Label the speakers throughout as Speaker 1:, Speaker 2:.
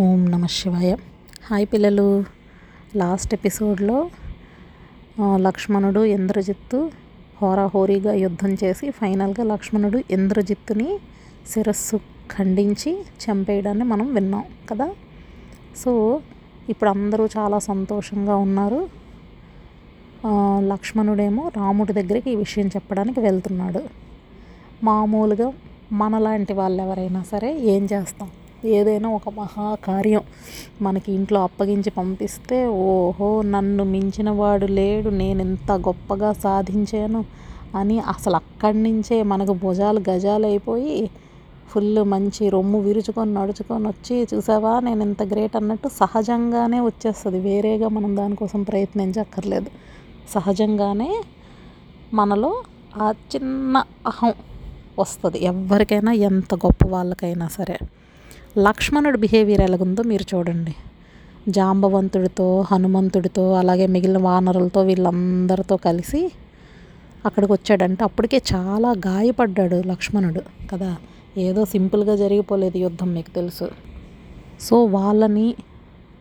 Speaker 1: ఓం నమ శివాయ. హాయ్ పిల్లలు. లాస్ట్ ఎపిసోడ్లో లక్ష్మణుడు ఇంద్రజిత్తు హోరాహోరీగా యుద్ధం చేసి ఫైనల్గా లక్ష్మణుడు ఇంద్రజిత్తుని శిరస్సు ఖండించి చంపేయడాన్ని మనం విన్నాం కదా. సో ఇప్పుడు అందరూ చాలా సంతోషంగా ఉన్నారు. లక్ష్మణుడేమో రాముడి దగ్గరికి ఈ విషయం చెప్పడానికి వెళ్తున్నాడు. మామూలుగా మనలాంటి వాళ్ళు ఎవరైనా సరే ఏం చేస్తాం? ఏదైనా ఒక మహాకార్యం మనకి ఇంట్లో అప్పగించి పంపిస్తే ఓహో నన్ను మించిన వాడు లేడు నేను ఎంత గొప్పగా సాధించాను అని అసలు అక్కడి నుంచే మనకు భుజాలు గజాలు అయిపోయి ఫుల్ మంచి రొమ్ము విరుచుకొని నడుచుకొని వచ్చి చూసావా నేను ఇంత గ్రేట్ అన్నట్టు సహజంగానే వచ్చేస్తుంది. వేరేగా మనం దానికోసం ప్రయత్నించక్కర్లేదు. సహజంగానే మనలో ఆ చిన్న అహం వస్తుంది. ఎవరికైనా ఎంత గొప్ప వాళ్ళకైనా సరే. లక్ష్మణుడి బిహేవియర్ ఎలాగుందో మీరు చూడండి. జాంబవంతుడితో హనుమంతుడితో అలాగే మిగిలిన వానరులతో వీళ్ళందరితో కలిసి అక్కడికి వచ్చాడంటే అప్పటికే చాలా గాయపడ్డాడు లక్ష్మణుడు కదా. ఏదో సింపుల్గా జరిగిపోలేదు యుద్ధం మీకు తెలుసు. సో వాళ్ళని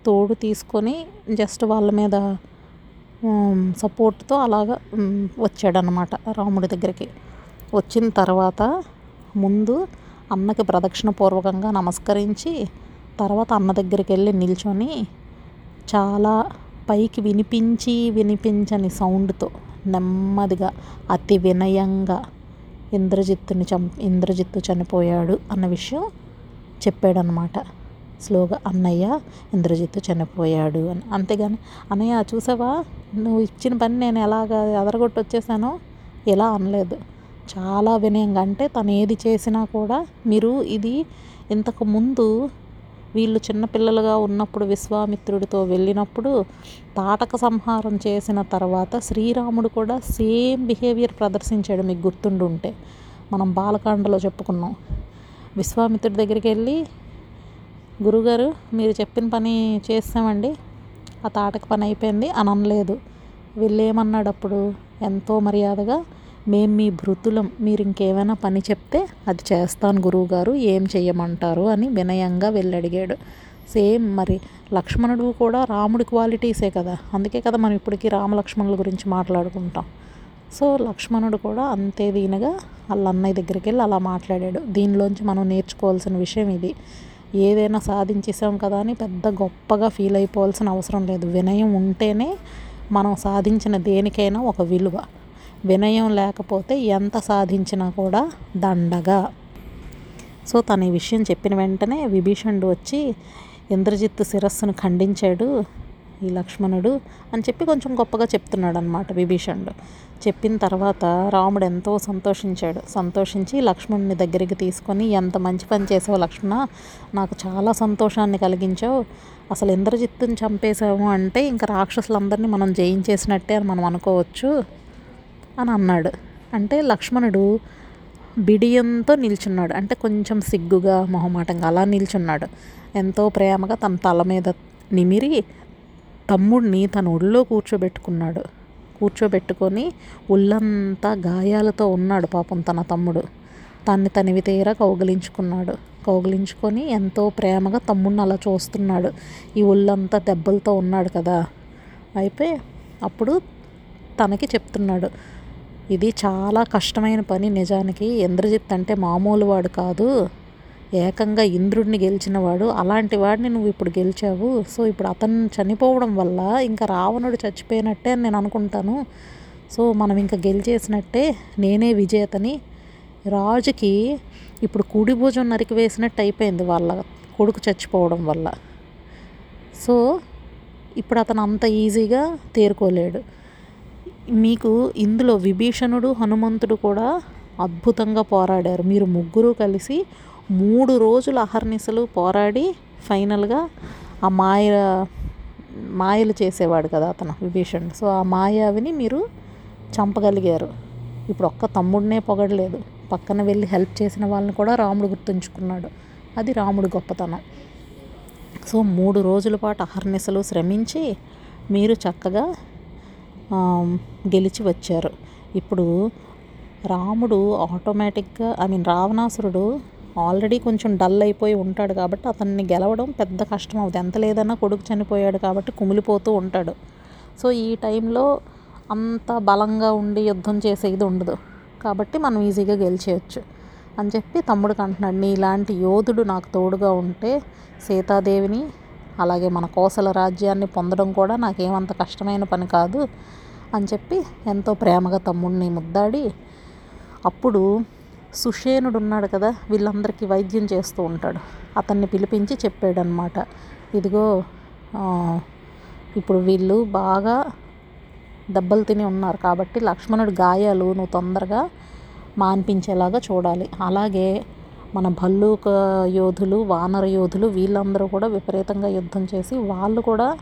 Speaker 1: తోడు తీసుకొని జస్ట్ వాళ్ళ మీద సపోర్ట్తో అలాగా వచ్చాడనమాట రాముడి దగ్గరికి. వచ్చిన తర్వాత ముందు అన్నకి ప్రదక్షిణ పూర్వకంగా నమస్కరించి తర్వాత అన్న దగ్గరికి వెళ్ళి నిల్చొని చాలా పైకి వినిపించి వినిపించని సౌండ్తో నెమ్మదిగా అతి వినయంగా ఇంద్రజిత్తుని చం ఇంద్రజిత్తు చనిపోయాడు అన్న విషయం చెప్పాడనమాట స్లోగా అన్నయ్య ఇంద్రజిత్తు చనిపోయాడు అని. అంతేగాని అన్నయ్య చూసావా? నువ్వు ఇచ్చిన పని నేను ఎలాగ ఎదరగొట్టి వచ్చేసానో ఇలా అనలేదు. చాలా వినయంగా అంటే తను ఏది చేసినా కూడా మీరు ఇది ఇంతకు ముందు వీళ్ళు చిన్నపిల్లలుగా ఉన్నప్పుడు విశ్వామిత్రుడితో వెళ్ళినప్పుడు తాటక సంహారం చేసిన తర్వాత శ్రీరాముడు కూడా సేమ్ బిహేవియర్ ప్రదర్శించాడు మీకు గుర్తుండి ఉంటే మనం బాలకాండలో చెప్పుకున్నాం. విశ్వామిత్రుడి దగ్గరికి వెళ్ళి గురుగారు మీరు చెప్పిన పని చేస్తామండి. ఆ తాటక పని అయిపోయింది. అని అనలేదు. వీళ్ళేమన్నాడు అప్పుడు? ఎంతో మర్యాదగా మేము మీ భృతులం మీరు ఇంకేమైనా పని చెప్తే అది చేస్తాను గురువుగారు ఏం చేయమంటారు అని వినయంగా వెళ్ళి అడిగాడు సేమ్ మరి లక్ష్మణుడు కూడా రాముడి క్వాలిటీసే కదా అందుకే కదా మనం ఇప్పటికీ రామలక్ష్మణుల గురించి మాట్లాడుకుంటాం. సో లక్ష్మణుడు కూడా అంతే దీనిగా వాళ్ళ అన్నయ్య దగ్గరికి వెళ్ళి అలా మాట్లాడాడు. దీనిలోంచి మనం నేర్చుకోవాల్సిన విషయం ఇది. ఏదైనా సాధించేసాం కదా అని పెద్ద గొప్పగా ఫీల్ అయిపోవాల్సిన అవసరం లేదు. వినయం ఉంటేనే మనం సాధించిన దేనికైనా ఒక విలువ. వినయం లేకపోతే ఎంత సాధించినా కూడా దండగా. సో తను ఈ విషయం చెప్పిన వెంటనే విభీషణుడు వచ్చి ఇంద్రజిత్తు శిరస్సును ఖండించాడు ఈ లక్ష్మణుడు అని చెప్పి కొంచెం గొప్పగా చెప్తున్నాడు అనమాట విభీషణుడు. చెప్పిన తర్వాత రాముడు ఎంతో సంతోషించాడు. సంతోషించి లక్ష్మణుని దగ్గరికి తీసుకొని ఎంత మంచి పని చేసావు లక్ష్మణ నాకు చాలా సంతోషాన్ని కలిగించావు. అసలు ఇంద్రజిత్తుని చంపేశాము అంటే ఇంకా రాక్షసులందరినీ మనం జయించేసినట్టే అని మనం అనుకోవచ్చు. అని అన్నాడు. అంటే లక్ష్మణుడు బిడియంతో నిల్చున్నాడు. అంటే కొంచెం సిగ్గుగా మొహమాటంగా అలా నిల్చున్నాడు. ఎంతో ప్రేమగా తన తల మీద నిమిరి తమ్ముడిని తన ఒళ్ళో కూర్చోబెట్టుకున్నాడు. కూర్చోబెట్టుకొని ఒళ్ళంతా గాయాలతో ఉన్నాడు పాపం తన తమ్ముడు. తన్ని తనివి తీరా కౌగిలించుకున్నాడు. కౌగిలించుకొని ఎంతో ప్రేమగా తమ్ముడిని అలా చూస్తున్నాడు. ఈ ఒళ్ళంతా దెబ్బలతో ఉన్నాడు కదా. అయితే అప్పుడు తనకి చెప్తున్నాడు. ఇది చాలా కష్టమైన పని నిజానికి. ఇంద్రజిత్ అంటే మామూలు వాడు కాదు. ఏకంగా ఇంద్రుడిని గెలిచిన వాడు. అలాంటి వాడిని నువ్వు ఇప్పుడు గెలిచావు. సో ఇప్పుడు అతను చనిపోవడం వల్ల ఇంకా రావణుడు చచ్చిపోయినట్టే అని నేను అనుకుంటాను. సో మనం ఇంకా గెలిచేసినట్టే నేనే విజేతని. రాజుకి ఇప్పుడు కుడి భుజం నరికి వేసినట్టు అయిపోయింది వాళ్ళ కొడుకు చచ్చిపోవడం వల్ల. సో ఇప్పుడు అతను అంత ఈజీగా తేరుకోలేడు. మీకు ఇందులో విభీషణుడు హనుమంతుడు కూడా అద్భుతంగా పోరాడారు. మీరు ముగ్గురు కలిసి మూడు రోజులు అహర్నిశలు పోరాడి ఫైనల్గా ఆ మాయ మాయలు చేసేవాడు కదా అతను విభీషణుడు. సో ఆ మాయావిని మీరు చంపగలిగారు. ఇప్పుడు ఒక్క తమ్ముడినే పొగడలేదు. పక్కన వెళ్ళి హెల్ప్ చేసిన వాళ్ళని కూడా రాముడు గుర్తుంచుకున్నాడు. అది రాముడు గొప్పతనం. సో మూడు రోజుల పాటు అహర్నిశలు శ్రమించి మీరు చక్కగా గెలిచి వచ్చారు. ఇప్పుడు రాముడు ఆటోమేటిక్గా ఐ మీన్ రావణాసురుడు ఆల్రెడీ కొంచెం డల్ అయిపోయి ఉంటాడు కాబట్టి అతన్ని గెలవడం పెద్ద కష్టం అవుతుంది ఎంత లేదన్నా కొడుకు చనిపోయాడు కాబట్టి కుమిలిపోతూ ఉంటాడు. సో ఈ టైంలో అంత బలంగా ఉండి యుద్ధం చేసేది ఉండదు. కాబట్టి మనం ఈజీగా గెలిచేయచ్చు అని చెప్పి తమ్ముడికి అంటున్నాడు నీ ఇలాంటి యోధుడు నాకు తోడుగా ఉంటే సీతాదేవిని అలాగే మన కోసల రాజ్యాన్ని పొందడం కూడా నాకేమంత కష్టమైన పని కాదు అని చెప్పి ఎంతో ప్రేమగా తమ్ముడిని ముద్దాడి అప్పుడు సుషేనుడు ఉన్నాడు కదా వీళ్ళందరికీ వైద్యం చేస్తూ ఉంటాడు. అతన్ని పిలిపించి చెప్పాడనమాట ఇదిగో ఇప్పుడు వీళ్ళు బాగా దెబ్బలు తిని ఉన్నారు కాబట్టి లక్ష్మణుడి గాయాలు నువ్వు తొందరగా మాన్పించేలాగా చూడాలి. అలాగే మన భల్లూక యోధులు వానర యోధులు వీళ్ళందరూ కూడా విపరీతంగా యుద్ధం చేసి వాళ్ళు కూడా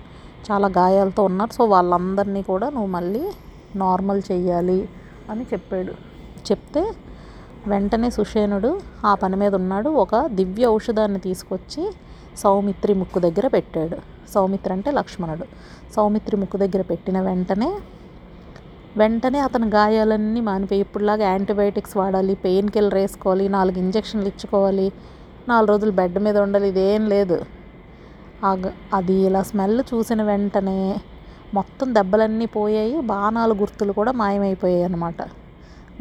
Speaker 1: చాలా గాయాలతో ఉన్నారు. సో వాళ్ళందరినీ కూడా నువ్వు మళ్ళీ నార్మల్ చెయ్యాలి అని చెప్పాడు. చెప్తే వెంటనే సుషేనుడు ఆ పని మీద ఉన్నాడు. ఒక దివ్య ఔషధాన్ని తీసుకొచ్చి సౌమిత్రి ముక్కు దగ్గర పెట్టాడు. సౌమిత్రి అంటే లక్ష్మణుడు. సౌమిత్రి ముక్కు దగ్గర పెట్టిన వెంటనే వెంటనే అతని గాయాలన్నీ మానిపోయి ఇప్పుడులాగా యాంటీబయాటిక్స్ వాడాలి పెయిన్ కిల్లర్ వేసుకోవాలి నాలుగు ఇంజక్షన్లు ఇచ్చుకోవాలి నాలుగు రోజులు బెడ్ మీద ఉండాలి ఇదేం లేదు. ఆ అది ఇలా స్మెల్ చూసిన వెంటనే మొత్తం దెబ్బలన్నీ పోయాయి బాణాల గుర్తులు కూడా మాయమైపోయాయి అన్నమాట.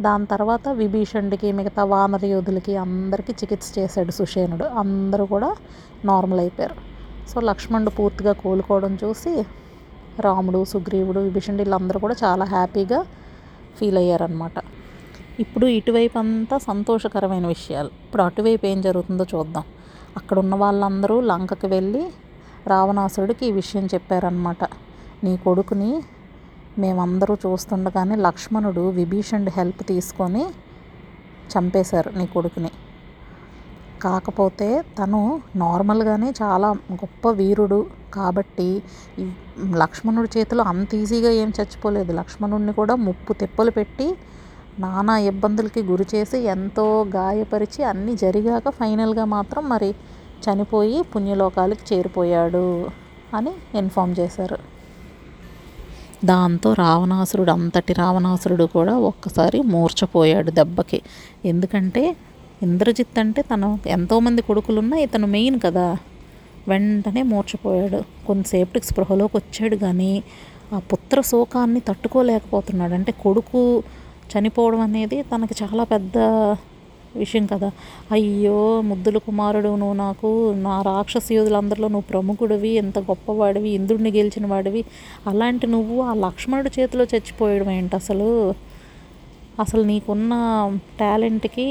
Speaker 1: దాని తర్వాత విభీషణుడికి మిగతా వానర యోధులకి అందరికీ చికిత్స చేశాడు సుషేనుడు. అందరూ కూడా నార్మల్ అయిపోయారు. సో లక్ష్మణుడు పూర్తిగా కోలుకోవడం చూసి రాముడు సుగ్రీవుడు విభీషణుడు వీళ్ళందరూ కూడా చాలా హ్యాపీగా ఫీల్ అయ్యారనమాట ఇప్పుడు ఇటువైపు అంతా సంతోషకరమైన విషయాలు. ఇప్పుడు అటువైపు ఏం జరుగుతుందో చూద్దాం. అక్కడ ఉన్న వాళ్ళందరూ లంకకి వెళ్ళి రావణాసురుడికి ఈ విషయం చెప్పారనమాట నీ కొడుకుని మేమందరూ చూస్తుండగానే లక్ష్మణుడు విభీషణుడి హెల్ప్ తీసుకొని చంపేశారు నీ కొడుకుని. కాకపోతే తను నార్మల్గానే చాలా గొప్ప వీరుడు కాబట్టి లక్ష్మణుడి చేతిలో అంత ఈజీగా ఏం చచ్చిపోలేదు. లక్ష్మణుడిని కూడా ముప్పు తిప్పలు పెట్టి నానా ఇబ్బందులకి గురి చేసి ఎంతో గాయపరిచి అన్నీ జరిగాక ఫైనల్గా మాత్రం మరి చనిపోయి పుణ్యలోకాలకి చేరిపోయాడు అని ఇన్ఫామ్ చేశారు. దాంతో రావణాసురుడు అంతటి రావణాసురుడు కూడా ఒక్కసారి మూర్చపోయాడు దెబ్బకి. ఎందుకంటే ఇంద్రజిత్ అంటే తను ఎంతోమంది కొడుకులున్నా ఇతను మెయిన్ కదా. వెంటనే మూర్చపోయాడు. కొంతసేపటికి స్పృహలోకి వచ్చాడు కానీ ఆ పుత్ర శోకాన్ని తట్టుకోలేకపోతున్నాడు. అంటే కొడుకు చనిపోవడం అనేది తనకి చాలా పెద్ద విషయం కదా. అయ్యో ముద్దుల కుమారుడు నువ్వు నాకు నా రాక్షస యోధులందరిలో నువ్వు ప్రముఖుడివి ఎంత గొప్పవాడివి ఇంద్రుడిని గెలిచిన వాడివి. అలాంటి నువ్వు ఆ లక్ష్మణుడి చేతిలో చచ్చిపోయడం ఏంటి అసలు? అసలు నీకున్న టాలెంట్కి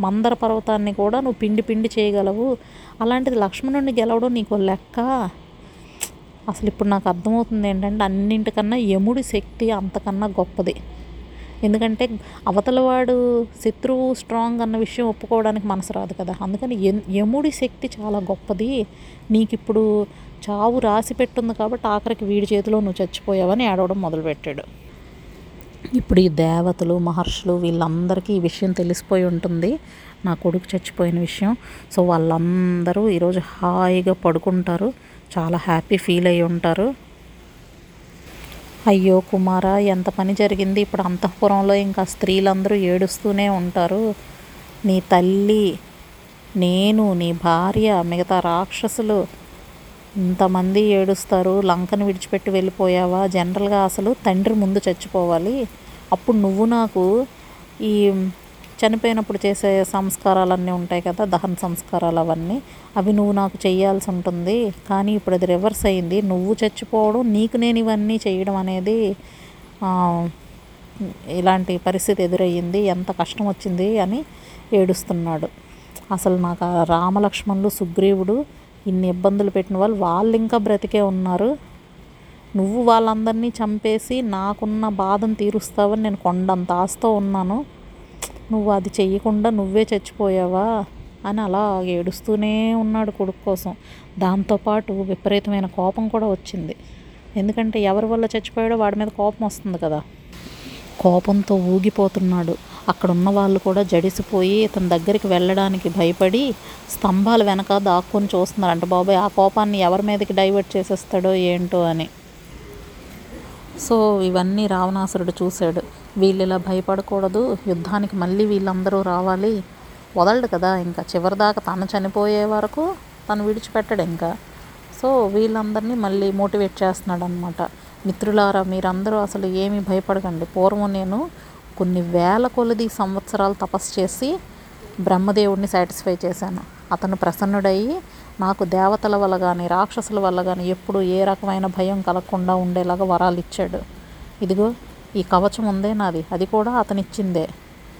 Speaker 1: మందర పర్వతాన్ని కూడా నువ్వు పిండి పిండి చేయగలవు. అలాంటిది లక్ష్మణుడిని గెలవడం నీకు లెక్క? అసలు ఇప్పుడు నాకు అర్థమవుతుంది ఏంటంటే అన్నింటికన్నా యముడి శక్తి అంతకన్నా గొప్పది. ఎందుకంటే అవతలవాడు శత్రువు స్ట్రాంగ్ అన్న విషయం ఒప్పుకోవడానికి మనసు రాదు కదా. అందుకని ఎన్- యముడి శక్తి చాలా గొప్పది. నీకు ఇప్పుడు చావు రాసి పెట్టుంది కాబట్టి ఆఖరికి వీడి చేతిలో నువ్వు చచ్చిపోయావని ఏడవడం మొదలుపెట్టాడు. ఇప్పుడు ఈ దేవతలు మహర్షులు వీళ్ళందరికీ ఈ విషయం తెలిసిపోయి ఉంటుంది. నా కొడుకు చచ్చిపోయిన విషయం. సో వాళ్ళందరూ ఈరోజు హాయిగా పడుకుంటారు. చాలా హ్యాపీ ఫీల్ అయి ఉంటారు. అయ్యో కుమార ఎంత పని జరిగింది. ఇప్పుడు అంతఃపురంలో ఇంకా స్త్రీలందరూ ఏడుస్తూనే ఉంటారు. నీ తల్లి నేను నీ భార్య మిగతా రాక్షసులు ఇంతమంది ఏడుస్తారు లంకను విడిచిపెట్టి వెళ్ళిపోయావా? జనరల్గా అసలు తండ్రి ముందు చచ్చిపోవాలి. అప్పుడు నువ్వు నాకు ఈ చనిపోయినప్పుడు చేసే సంస్కారాలన్నీ ఉంటాయి కదా దహన సంస్కారాలు అవన్నీ. అవి నువ్వు నాకు చేయాల్సి ఉంటుంది. కానీ ఇప్పుడు అది రివర్స్ అయింది. నువ్వు చచ్చిపోవడం నీకు నేను ఇవన్నీ చేయడం అనేది ఇలాంటి పరిస్థితి ఎదురయ్యింది. ఎంత కష్టం వచ్చింది అని ఏడుస్తున్నాడు. అసలు నాకు రామలక్ష్మణులు సుగ్రీవుడు ఇన్ని ఇబ్బందులు పెట్టిన వాళ్ళు వాళ్ళు ఇంకా బ్రతికే ఉన్నారు. నువ్వు వాళ్ళందరినీ చంపేసి నాకున్న బాధను తీరుస్తావని నేను కొండంత ఆస్తో ఉన్నాను. నువ్వు అది చెయ్యకుండా నువ్వే చచ్చిపోయావా? అని అలా ఏడుస్తూనే ఉన్నాడు కొడుకు కోసం. దాంతోపాటు విపరీతమైన కోపం కూడా వచ్చింది. ఎందుకంటే ఎవరి వల్ల చచ్చిపోయాడో వాడి మీద కోపం వస్తుంది కదా. కోపంతో ఊగిపోతున్నాడు. అక్కడ ఉన్న వాళ్ళు కూడా జడిసిపోయి ఇతని దగ్గరికి వెళ్ళడానికి భయపడి స్తంభాల వెనక దాక్కుని చూస్తున్నారు అంటే బాబాయ్ ఆ కోపాన్ని ఎవరి మీదకి డైవర్ట్ చేసేస్తాడో ఏంటో అని. సో ఇవన్నీ రావణాసురుడు చూశాడు. వీళ్ళు ఇలా భయపడకూడదు. యుద్ధానికి మళ్ళీ వీళ్ళందరూ రావాలి. వదలడు కదా. ఇంకా చివరిదాకా తను చనిపోయే వరకు తను విడిచిపెట్టడు ఇంకా. సో వీళ్ళందరినీ మళ్ళీ మోటివేట్ చేస్తున్నాడు అనమాట మిత్రులారా మీరందరూ అసలు ఏమీ భయపడకండి. పూర్వం నేను కొన్ని వేల కొలది సంవత్సరాలు తపస్సు చేసి బ్రహ్మదేవుడిని సాటిస్ఫై చేశాను. అతను ప్రసన్నుడయ్యి నాకు దేవతల వల్ల కానీ రాక్షసుల వల్ల కానీ ఎప్పుడు ఏ రకమైన భయం కలగకుండా ఉండేలాగా వరాలు ఇచ్చాడు. ఇదిగో ఈ కవచం ఉందే నాది. అది కూడా అతనిచ్చిందే.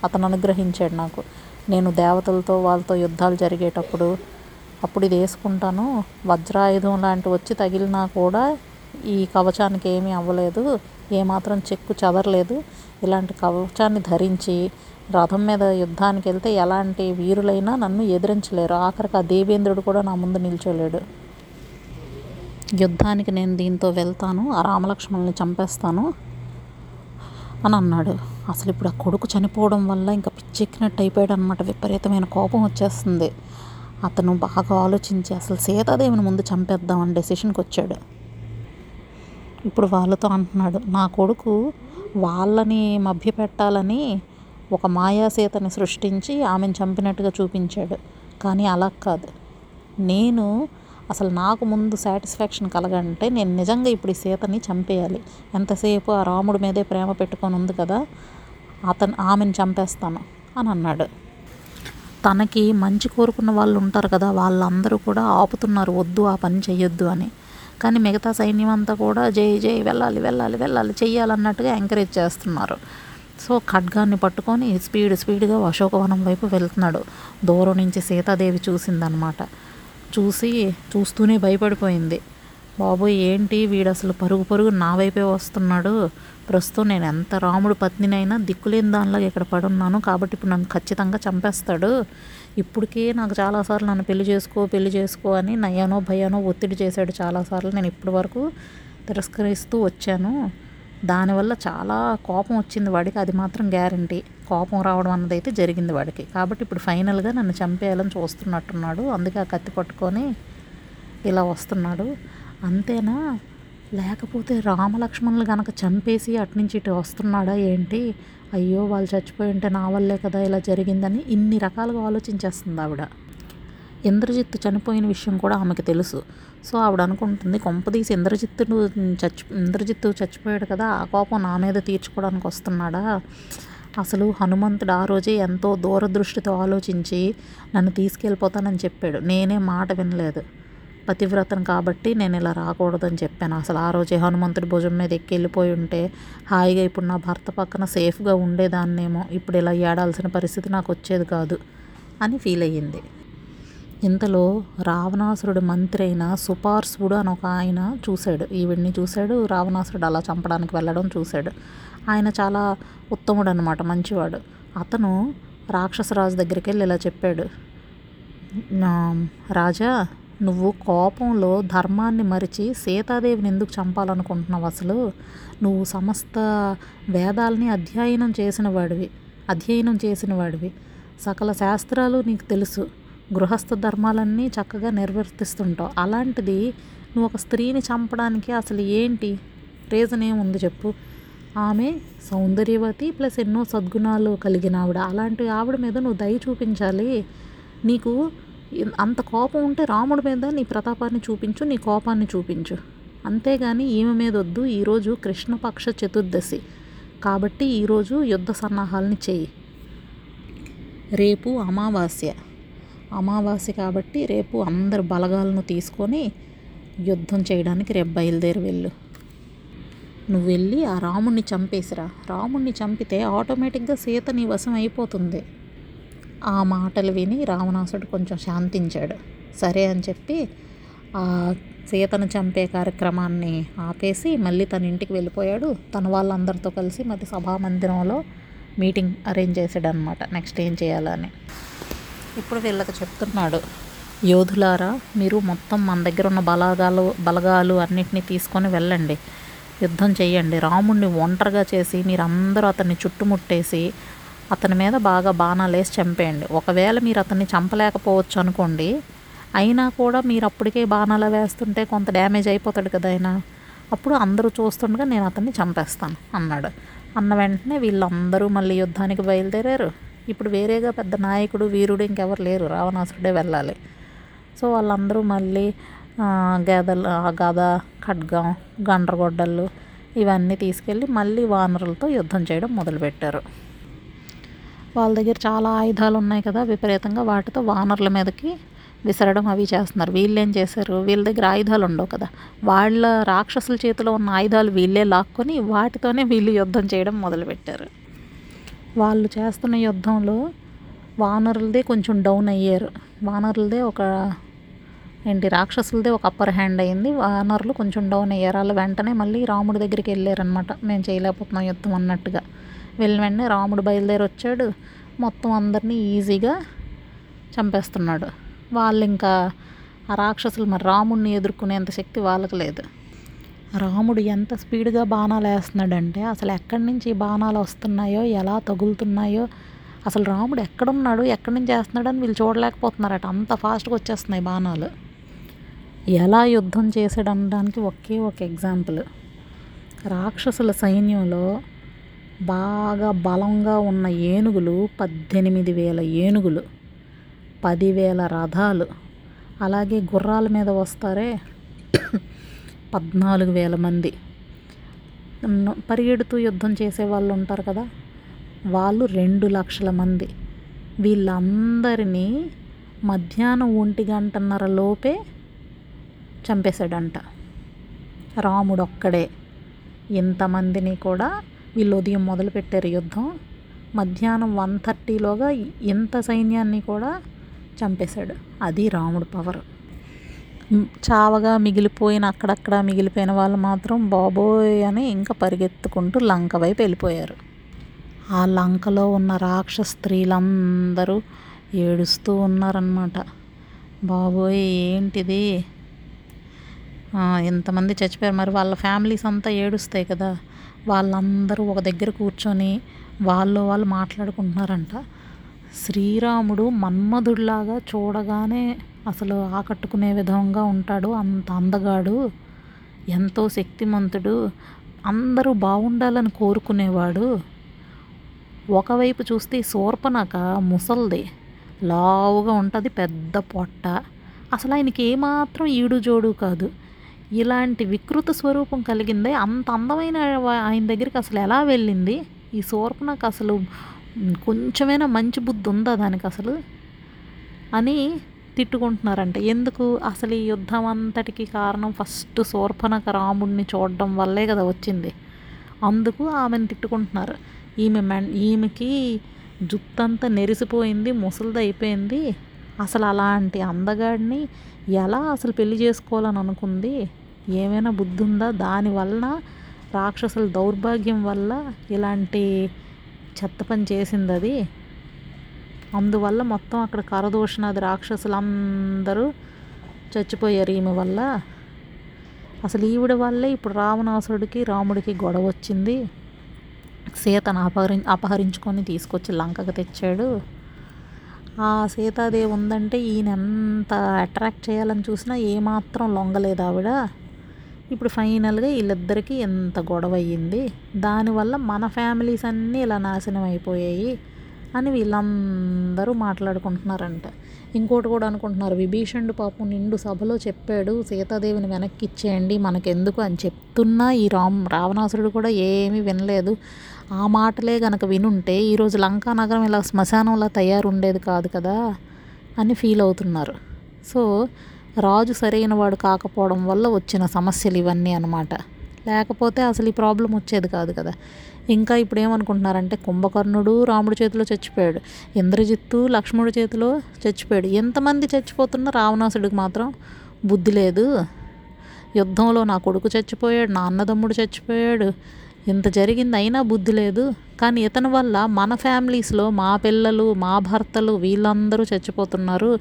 Speaker 1: అతను అనుగ్రహించాడు నాకు. నేను దేవతలతో వాళ్ళతో యుద్ధాలు జరిగేటప్పుడు అప్పుడు ఇది వేసుకుంటాను. వజ్రాయుధం లాంటి వచ్చి తగిలినా కూడా ఈ కవచానికి ఏమీ అవ్వలేదు. ఏమాత్రం చెక్కు చదరలేదు. ఇలాంటి కవచాన్ని ధరించి రథం మీద యుద్ధానికి వెళ్తే ఎలాంటి వీరులైనా నన్ను ఎదిరించలేరు. ఆఖరికి ఆ దేవేంద్రుడు కూడా నా ముందు నిల్చోలేడు. యుద్ధానికి నేను దీంతో వెళ్తాను ఆ రామలక్ష్మణుని చంపేస్తాను అని అన్నాడు. అసలు ఇప్పుడు ఆ కొడుకు చనిపోవడం వల్ల ఇంకా పిచ్చెక్కినట్టు అయిపోయాడు అనమాట విపరీతమైన కోపం వచ్చేస్తుంది. అతను బాగా ఆలోచించి అసలు సీతాదేవిని ముందు చంపేద్దామని డెసిషన్కి వచ్చాడు ఇప్పుడు వాళ్ళతో అంటున్నాడు నా కొడుకు వాళ్ళని మభ్యపెట్టాలని ఒక మాయా సీతని సృష్టించి ఆమెను చంపినట్టుగా చూపించాడు. కానీ అలా కాదు. నేను అసలు నాకు ముందు సాటిస్ఫాక్షన్ కలగంటే నేను నిజంగా ఇప్పుడు ఈ సీతని చంపేయాలి. ఎంతసేపు ఆ రాముడి మీదే ప్రేమ పెట్టుకొని ఉంది కదా అతను ఆమెను చంపేస్తాను అని అన్నాడు. తనకి మంచి కోరుకున్న వాళ్ళు ఉంటారు కదా వాళ్ళందరూ కూడా ఆపుతున్నారు వద్దు ఆ పని చేయొద్దు అని. కానీ మిగతా సైన్యం అంతా కూడా జై జై వెళ్ళాలి వెళ్ళాలి వెళ్ళాలి చెయ్యాలన్నట్టుగా ఎంకరేజ్ చేస్తున్నారు. సో ఖడ్గాన్ని పట్టుకొని స్పీడ్ స్పీడ్గా అశోకవనం వైపు వెళ్తున్నాడు. దూరం నుంచి సీతాదేవి చూసిందనమాట చూసి చూస్తూనే భయపడిపోయింది. బాబోయ్ ఏంటి వీడు అసలు పరుగు పరుగు నా వైపే వస్తున్నాడు? ప్రస్తుతం నేను ఎంత రాముడు పత్నినైనా దిక్కులేని దానిలాగా ఇక్కడ పడున్నాను కాబట్టి ఇప్పుడు నన్ను ఖచ్చితంగా చంపేస్తాడు. ఇప్పటికీ నాకు చాలాసార్లు నన్ను పెళ్ళి చేసుకో పెళ్ళి చేసుకో అని నయ్యానో భయానో ఒత్తిడి చేశాడు చాలాసార్లు. నేను ఇప్పటి వరకు తిరస్కరిస్తూ వచ్చాను. దానివల్ల చాలా కోపం వచ్చింది వాడికి. అది మాత్రం గ్యారంటీ. కోపం రావడం అన్నది అయితే జరిగింది వాడికి. కాబట్టి ఇప్పుడు ఫైనల్గా నన్ను చంపేయాలని చూస్తున్నట్టున్నాడు. అందుకే ఆ కత్తి పట్టుకొని ఇలా వస్తున్నాడు. అంతేనా? లేకపోతే రామలక్ష్మణులు గనక చంపేసి అట్నుంచి ఇటు వస్తున్నాడా ఏంటి? అయ్యో వాళ్ళు చచ్చిపోయి ఉంటే నా వల్లే కదా ఇలా జరిగిందని ఇన్ని రకాలుగా ఆలోచించేస్తుంది ఆవిడ. ఇంద్రజిత్తు చనిపోయిన విషయం కూడా ఆమెకు తెలుసు. సో ఆవిడ అనుకుంటుంది కొంపదీసి ఇంద్రజిత్తుడు చచ్చి ఇంద్రజిత్తు చచ్చిపోయాడు కదా ఆ కోపం నా మీద తీర్చుకోవడానికి వస్తున్నాడా? అసలు హనుమంతుడు ఆ రోజే ఎంతో దూరదృష్టితో ఆలోచించి నన్ను తీసుకెళ్ళిపోతానని చెప్పాడు. నేనే మాట వినలేదు. పతివ్రతను కాబట్టి నేను ఇలా రాకూడదని చెప్పాను. అసలు ఆ రోజే హనుమంతుడి భుజం మీద ఎక్కి వెళ్ళిపోయి ఉంటే హాయిగా ఇప్పుడు నా భర్త పక్కన సేఫ్గా ఉండేదాన్నేమో. ఇప్పుడు ఇలా ఏడాల్సిన పరిస్థితి నాకు వచ్చేది కాదు అని ఫీల్ అయ్యింది. ఇంతలో రావణాసురుడు మంత్రి అయిన సుపార్సుడు అని ఒక ఆయన చూశాడు. ఈవిడ్ని చూశాడు రావణాసురుడు అలా చంపడానికి వెళ్ళడం చూశాడు. ఆయన చాలా ఉత్తముడు అనమాట మంచివాడు. అతను రాక్షసరాజు దగ్గరికి వెళ్ళి ఇలా చెప్పాడు రాజా నువ్వు కోపంలో ధర్మాన్ని మరిచి సీతాదేవిని ఎందుకు చంపాలనుకుంటున్నావు అసలు? నువ్వు సమస్త వేదాలని అధ్యయనం చేసిన వాడివి అధ్యయనం చేసిన వాడివి. సకల శాస్త్రాలు నీకు తెలుసు. గృహస్థ ధర్మాలన్నీ చక్కగా నిర్వర్తిస్తుంటావు. అలాంటిది నువ్వు ఒక స్త్రీని చంపడానికి అసలు ఏంటి? రీజన్ ఏముంది చెప్పు. ఆమె సౌందర్యవతి ప్లస్ ఎన్నో సద్గుణాలు కలిగిన ఆవిడ. అలాంటి ఆవిడ మీద నువ్వు దయ చూపించాలి. నీకు అంత కోపం ఉంటే రాముడి మీద నీ ప్రతాపాన్ని చూపించు నీ కోపాన్ని చూపించు. అంతేగాని ఈమె మీద వద్దు ఈరోజు కృష్ణపక్ష చతుర్దశి. కాబట్టి ఈరోజు యుద్ధ సన్నాహాలని చెయ్యి రేపు అమావాస్య. అమావాస్య కాబట్టి రేపు అందరు బలగాలను తీసుకొని యుద్ధం చేయడానికి రేపు బయలుదేరి వెళ్ళు. నువ్వు వెళ్ళి ఆ రాముణ్ణి చంపేసిరా. రాముణ్ణి చంపితే ఆటోమేటిక్గా సీత నీ వశం అయిపోతుంది. ఆ మాటలు విని రావణాసుడు కొంచెం శాంతించాడు. సరే అని చెప్పి ఆ సీతను చంపే కార్యక్రమాన్ని ఆపేసి మళ్ళీ తన ఇంటికి వెళ్ళిపోయాడు. తన వాళ్ళందరితో కలిసి మరి సభా మందిరంలో మీటింగ్ అరేంజ్ చేశాడు అనమాట నెక్స్ట్ ఏం చేయాలని. ఇప్పుడు వీళ్ళకి చెప్తున్నాడు. యోధులారా మీరు మొత్తం మన దగ్గర ఉన్న బలగాలు బలగాలు అన్నిటినీ తీసుకొని వెళ్ళండి. యుద్ధం చేయండి. రాముణ్ణి ఒంటరిగా చేసి మీరందరూ అతన్ని చుట్టుముట్టేసి అతని మీద బాగా బాణాలు వేసి చంపేయండి. ఒకవేళ మీరు అతన్ని చంపలేకపోవచ్చు అనుకోండి అయినా కూడా మీరు అప్పటికే బాణాలు వేస్తుంటే కొంత డ్యామేజ్ అయిపోతాడు కదా ఆయన. అప్పుడు అందరూ చూస్తుండగా నేను అతన్ని చంపేస్తాను అన్నాడు. అన్న వెంటనే వీళ్ళందరూ మళ్ళీ యుద్ధానికి బయలుదేరారు. ఇప్పుడు వేరేగా పెద్ద నాయకుడు వీరుడు ఇంకెవరు లేరు. రావణాసురుడే వెళ్ళాలి. సో వాళ్ళందరూ మళ్ళీ గేదలు గద ఖడ్గం గండ్రగొడ్డళ్ళు ఇవన్నీ తీసుకెళ్ళి మళ్ళీ వానరులతో యుద్ధం చేయడం మొదలుపెట్టారు. వాళ్ళ దగ్గర చాలా ఆయుధాలు ఉన్నాయి కదా విపరీతంగా వాటితో వానర్ల మీదకి విసరడం అవి చేస్తున్నారు. వీళ్ళు ఏం చేశారు? వీళ్ళ దగ్గర ఆయుధాలు ఉండవు కదా. వాళ్ళ రాక్షసుల చేతిలో ఉన్న ఆయుధాలు వీళ్ళే లాక్కొని వాటితోనే వీళ్ళు యుద్ధం చేయడం మొదలుపెట్టారు. వాళ్ళు చేస్తున్న యుద్ధంలో వానరులదే కొంచెం డౌన్ అయ్యారు. వానరులదే ఒక ఏంటి రాక్షసులదే ఒక అప్పర్ హ్యాండ్ అయింది. వానరులు కొంచెం డౌన్ అయ్యారు. వాళ్ళు వెంటనే మళ్ళీ రాముడి దగ్గరికి వెళ్ళారనమాట మేము చేయలేకపోతున్నాం యుద్ధం అన్నట్టుగా. వెళ్ళిన వెంటనే రాముడు బయలుదేరి వచ్చాడు మొత్తం అందరినీ ఈజీగా చంపేస్తున్నాడు. వాళ్ళు ఇంకా ఆ రాక్షసులు మరి రాముడిని ఎదుర్కొనేంత శక్తి వాళ్ళకి లేదు. రాముడు ఎంత స్పీడ్గా బాణాలు వేస్తున్నాడంటే అసలు ఎక్కడి నుంచి బాణాలు వస్తున్నాయో ఎలా తగులుతున్నాయో అసలు రాముడు ఎక్కడున్నాడు ఎక్కడి నుంచి వేస్తున్నాడు అని వీళ్ళు చూడలేకపోతున్నారట. అంత ఫాస్ట్గా వచ్చేస్తున్నాయి బాణాలు. ఎలా యుద్ధం చేసాడు అనడానికి ఒకే ఒక ఎగ్జాంపుల్. రాక్షసుల సైన్యంలో బాగా బలంగా ఉన్న ఏనుగులు పద్దెనిమిది వేల ఏనుగులు పదివేల రథాలు. అలాగే గుర్రాల మీద వస్తారే? పద్నాలుగు వేల మంది. పరిగెడుతూ యుద్ధం చేసే వాళ్ళు ఉంటారు కదా? వాళ్ళు రెండు లక్షల మంది. వీళ్ళందరినీ మధ్యాహ్నం ఒంటి గంటన్నర లోపే చంపేశాడంట. రాముడు ఒక్కడే ఇంతమందిని కూడా వీళ్ళు ఉదయం మొదలుపెట్టారు యుద్ధం. మధ్యాహ్నం వన్ థర్టీలోగా ఇంత సైన్యాన్ని కూడా చంపేశాడు. అది రాముడు పవర్. చావగా మిగిలిపోయిన అక్కడక్కడ మిగిలిపోయిన వాళ్ళు మాత్రం బాబోయ్ అని ఇంకా పరిగెత్తుకుంటూ లంక వైపు వెళ్ళిపోయారు. ఆ లంకలో ఉన్న రాక్షస స్త్రీలందరూ ఏడుస్తూ ఉన్నారనమాట బాబోయ్ ఏంటిది? ఎంతమంది చచ్చిపోయారు. మరి వాళ్ళ ఫ్యామిలీస్ అంతా ఏడుస్తాయి కదా. వాళ్ళందరూ ఒక దగ్గర కూర్చొని వాళ్ళు వాళ్ళు మాట్లాడుకుంటున్నారంట. శ్రీరాముడు మన్మధుడిలాగా చూడగానే అసలు ఆకట్టుకునే విధంగా ఉంటాడు. అంత అందగాడు ఎంతో శక్తిమంతుడు అందరూ బాగుండాలని కోరుకునేవాడు. ఒకవైపు చూస్తే శూర్పణక ముసల్ది లావుగా ఉంటుంది పెద్ద పొట్ట. అసలు ఆయనకి ఏమాత్రం ఈడు జోడు కాదు. ఇలాంటి వికృత స్వరూపం కలిగిందే అంత అందమైన ఆయన దగ్గరికి అసలు ఎలా వెళ్ళింది? ఈ శూర్పణకు అసలు కొంచెమైనా మంచి బుద్ధి ఉందా దానికి అసలు? అని తిట్టుకుంటున్నారంట. ఎందుకు? అసలు ఈ యుద్ధం అంతటికి కారణం ఫస్ట్ శూర్పణక రాముడిని చూడడం వల్లే కదా వచ్చింది. అందుకు ఆమెను తిట్టుకుంటున్నారు. ఈమె మె ఈమెకి జుత్తంతా నెరిసిపోయింది ముసలిది అయిపోయింది. అసలు అలాంటి అందగాడిని ఎలా అసలు పెళ్ళి చేసుకోవాలని అనుకుంది? ఏమైనా బుద్ధి ఉందా దానివలన రాక్షసుల దౌర్భాగ్యం వల్ల ఇలాంటి చెత్త పని చేసింది అది అందువల్ల మొత్తం అక్కడ కరదూషణది రాక్షసులు అందరూ చచ్చిపోయారు ఈమె వల్ల. అసలు ఈవిడ వల్లే ఇప్పుడు రావణాసుడికి రాముడికి గొడవ వచ్చింది. సీతను అపహరి అపహరించుకొని తీసుకొచ్చి లంకకు తెచ్చాడు. ఆ సీతాదేవి ఉందంటే ఈయన ఎంత అట్రాక్ట్ చేయాలని చూసినా ఏమాత్రం లొంగలేదు ఆవిడ. ఇప్పుడు ఫైనల్గా వీళ్ళిద్దరికీ ఎంత గొడవ అయ్యింది దానివల్ల మన ఫ్యామిలీస్ అన్నీ ఇలా నాశనం అయిపోయాయి అని వీళ్ళందరూ మాట్లాడుకుంటున్నారంట. ఇంకోటి కూడా అనుకుంటున్నారు విభీషణుడు పాపం నిండు సభలో చెప్పాడు సీతాదేవిని వెనక్కి ఇచ్చేయండి మనకెందుకు అని చెప్తున్నా ఈ రామ్ రావణాసురుడు కూడా ఏమీ వినలేదు. ఆ మాటలే గనక వినుంటే ఈరోజు లంకా నగరం ఇలా శ్మశానంలా తయారుండేది కాదు కదా అని ఫీల్ అవుతున్నారు. సో రాజు సరైన వాడు కాకపోవడం వల్ల వచ్చిన సమస్యలు ఇవన్నీ అనమాట లేకపోతే అసలు ఈ ప్రాబ్లం వచ్చేది కాదు కదా. ఇంకా ఇప్పుడు ఏమనుకుంటున్నారంటే కుంభకర్ణుడు రాముడి చేతిలో చచ్చిపోయాడు. ఇంద్రజిత్తు లక్ష్మణుడి చేతిలో చచ్చిపోయాడు. ఎంతమంది చచ్చిపోతున్న రావణాసుడికి మాత్రం బుద్ధి లేదు. యుద్ధంలో నా కొడుకు చచ్చిపోయాడు నా అన్నదమ్ముడు చచ్చిపోయాడు. ఇంత జరిగింది అయినా బుద్ధి లేదు. కానీ ఇతని వల్ల మన ఫ్యామిలీస్లో మా పిల్లలు మా భర్తలు వీళ్ళందరూ చచ్చిపోతున్నారు.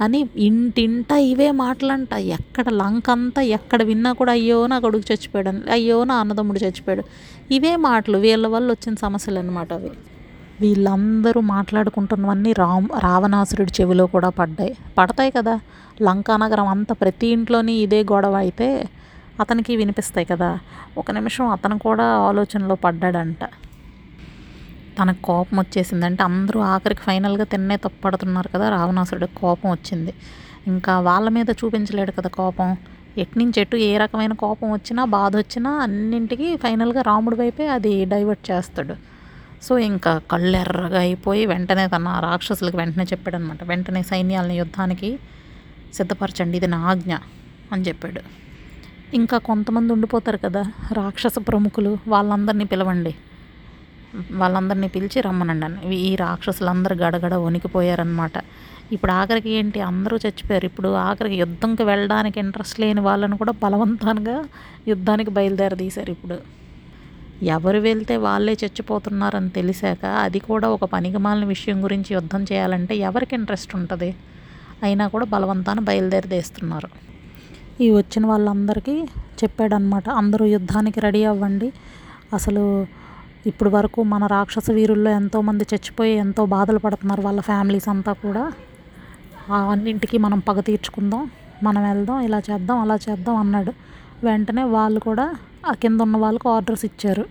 Speaker 1: అని ఇంటింట ఇవే మాటలంట. ఎక్కడ లంక అంతా ఎక్కడ విన్నా కూడా అయ్యో నా కొడుకు చచ్చిపోయాడు అయ్యో నా అన్నదమ్ముడు చచ్చిపోయాడు. ఇవే మాటలు వీళ్ళ వల్ల వచ్చిన సమస్యలు అనమాట అవి. వీళ్ళందరూ మాట్లాడుకుంటున్నవన్నీ రామ్ రావణాసురుడి చెవిలో కూడా పడ్డాయి. పడతాయి కదా. లంకా నగరం అంతా ప్రతి ఇంట్లోని ఇదే గొడవ అయితే అతనికి వినిపిస్తాయి కదా. ఒక నిమిషం అతను కూడా ఆలోచనలో పడ్డాడంట. తనకు కోపం వచ్చేసింది. అంటే అందరూ ఆఖరికి ఫైనల్గా తిన్నే తప్పడుతున్నారు కదా రావణాసుడు కోపం వచ్చింది. ఇంకా వాళ్ళ మీద చూపించలేడు కదా కోపం. ఎట్నుంచి ఎటు ఏ రకమైన కోపం వచ్చినా బాధ వచ్చినా అన్నింటికి ఫైనల్గా రాముడి వైపే అది డైవర్ట్ చేస్తాడు. సో ఇంకా కళ్ళు ఎర్రగా అయిపోయి వెంటనే తన రాక్షసులకు వెంటనే చెప్పాడనమాట. వెంటనే సైన్యాలను యుద్ధానికి సిద్ధపరచండి ఇది నా ఆజ్ఞ అని చెప్పాడు. ఇంకా కొంతమంది ఉండిపోతారు కదా రాక్షస ప్రముఖులు వాళ్ళందరినీ పిలవండి. వాళ్ళందరినీ పిలిచి రమ్మనండి ఈ రాక్షసులందరూ గడగడ వణికిపోయారనమాట ఇప్పుడు ఆఖరికి ఏంటి? అందరూ చచ్చిపోయారు. ఇప్పుడు ఆఖరికి యుద్ధంకి వెళ్ళడానికి ఇంట్రెస్ట్ లేని వాళ్ళని కూడా బలవంతంగా యుద్ధానికి బయలుదేరదీశారు ఇప్పుడు. ఎవరు వెళ్తే వాళ్ళే చచ్చిపోతున్నారని తెలిసాక అది కూడా ఒక పనికిమాలిన విషయం గురించి యుద్ధం చేయాలంటే ఎవరికి ఇంట్రెస్ట్ ఉంటుంది? అయినా కూడా బలవంతాన్ని బయలుదేరదేస్తున్నారు. ఈ వచ్చిన వాళ్ళందరికీ చెప్పాడనమాట అందరూ యుద్ధానికి రెడీ అవ్వండి. అసలు ఇప్పుడు వరకు మన రాక్షస వీరుల్లో ఎంతోమంది చచ్చిపోయి ఎంతో బాధలు పడుతున్నారు వాళ్ళ ఫ్యామిలీస్ అంతా కూడా. అన్నింటికి మనం పగ తీర్చుకుందాం మనం వెళ్దాం ఇలా చేద్దాం అలా చేద్దాం అన్నాడు. వెంటనే వాళ్ళు కూడా ఆ కింద ఉన్న వాళ్ళకు ఆర్డర్స్ ఇచ్చారు.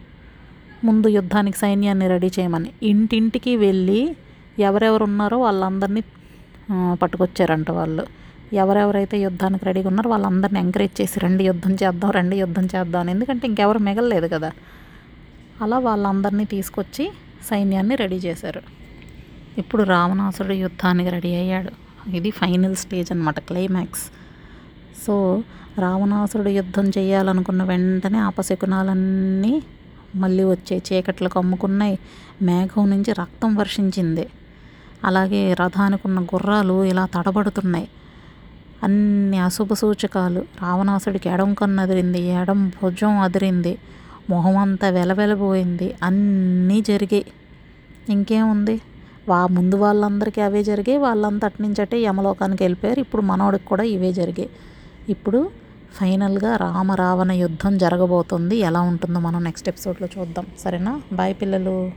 Speaker 1: ముందు యుద్ధానికి సైన్యాన్ని రెడీ చేయమని. ఇంటింటికి వెళ్ళి ఎవరెవరు ఉన్నారో వాళ్ళందరినీ పట్టుకొచ్చారంట వాళ్ళు. ఎవరెవరైతే యుద్ధానికి రెడీగా ఉన్నారో వాళ్ళందరినీ ఎంకరేజ్ చేసి రండి యుద్ధం చేద్దాం రండి యుద్ధం చేద్దాం అని. ఎందుకంటే ఇంకెవరు మిగలలేదు కదా. అలా వాళ్ళందరినీ తీసుకొచ్చి సైన్యాన్ని రెడీ చేశారు. ఇప్పుడు రావణాసుడు యుద్ధానికి రెడీ అయ్యాడు. ఇది ఫైనల్ స్టేజ్ అనమాట క్లైమాక్స్. సో రావణాసురుడు యుద్ధం చేయాలనుకున్న వెంటనే అపశకునాలన్నీ మళ్ళీ వచ్చే చీకట్లకు అమ్ముకున్నాయి. మేఘం నుంచి రక్తం వర్షించింది. అలాగే రథానికి ఉన్న గుర్రాలు ఇలా తడబడుతున్నాయి. అన్ని అశుభ సూచకాలు. రావణాసుడికి ఎడం కన్ను అదిరింది ఎడం భుజం అదిరింది. మొహం అంతా వెలవెలబోయింది. అన్నీ జరిగాయి. ఇంకేముంది? వా ముందు వాళ్ళందరికీ అవే జరిగాయి. వాళ్ళంతా అట్నుంచి అటే యమలోకానికి వెళ్ళిపోయారు. ఇప్పుడు మనోడికి కూడా ఇవే జరిగాయి. ఇప్పుడు ఫైనల్గా రామ రావణ యుద్ధం జరగబోతుంది. ఎలా ఉంటుందో మనం నెక్స్ట్ ఎపిసోడ్లో చూద్దాం. సరేనా? బాయ్ పిల్లలు.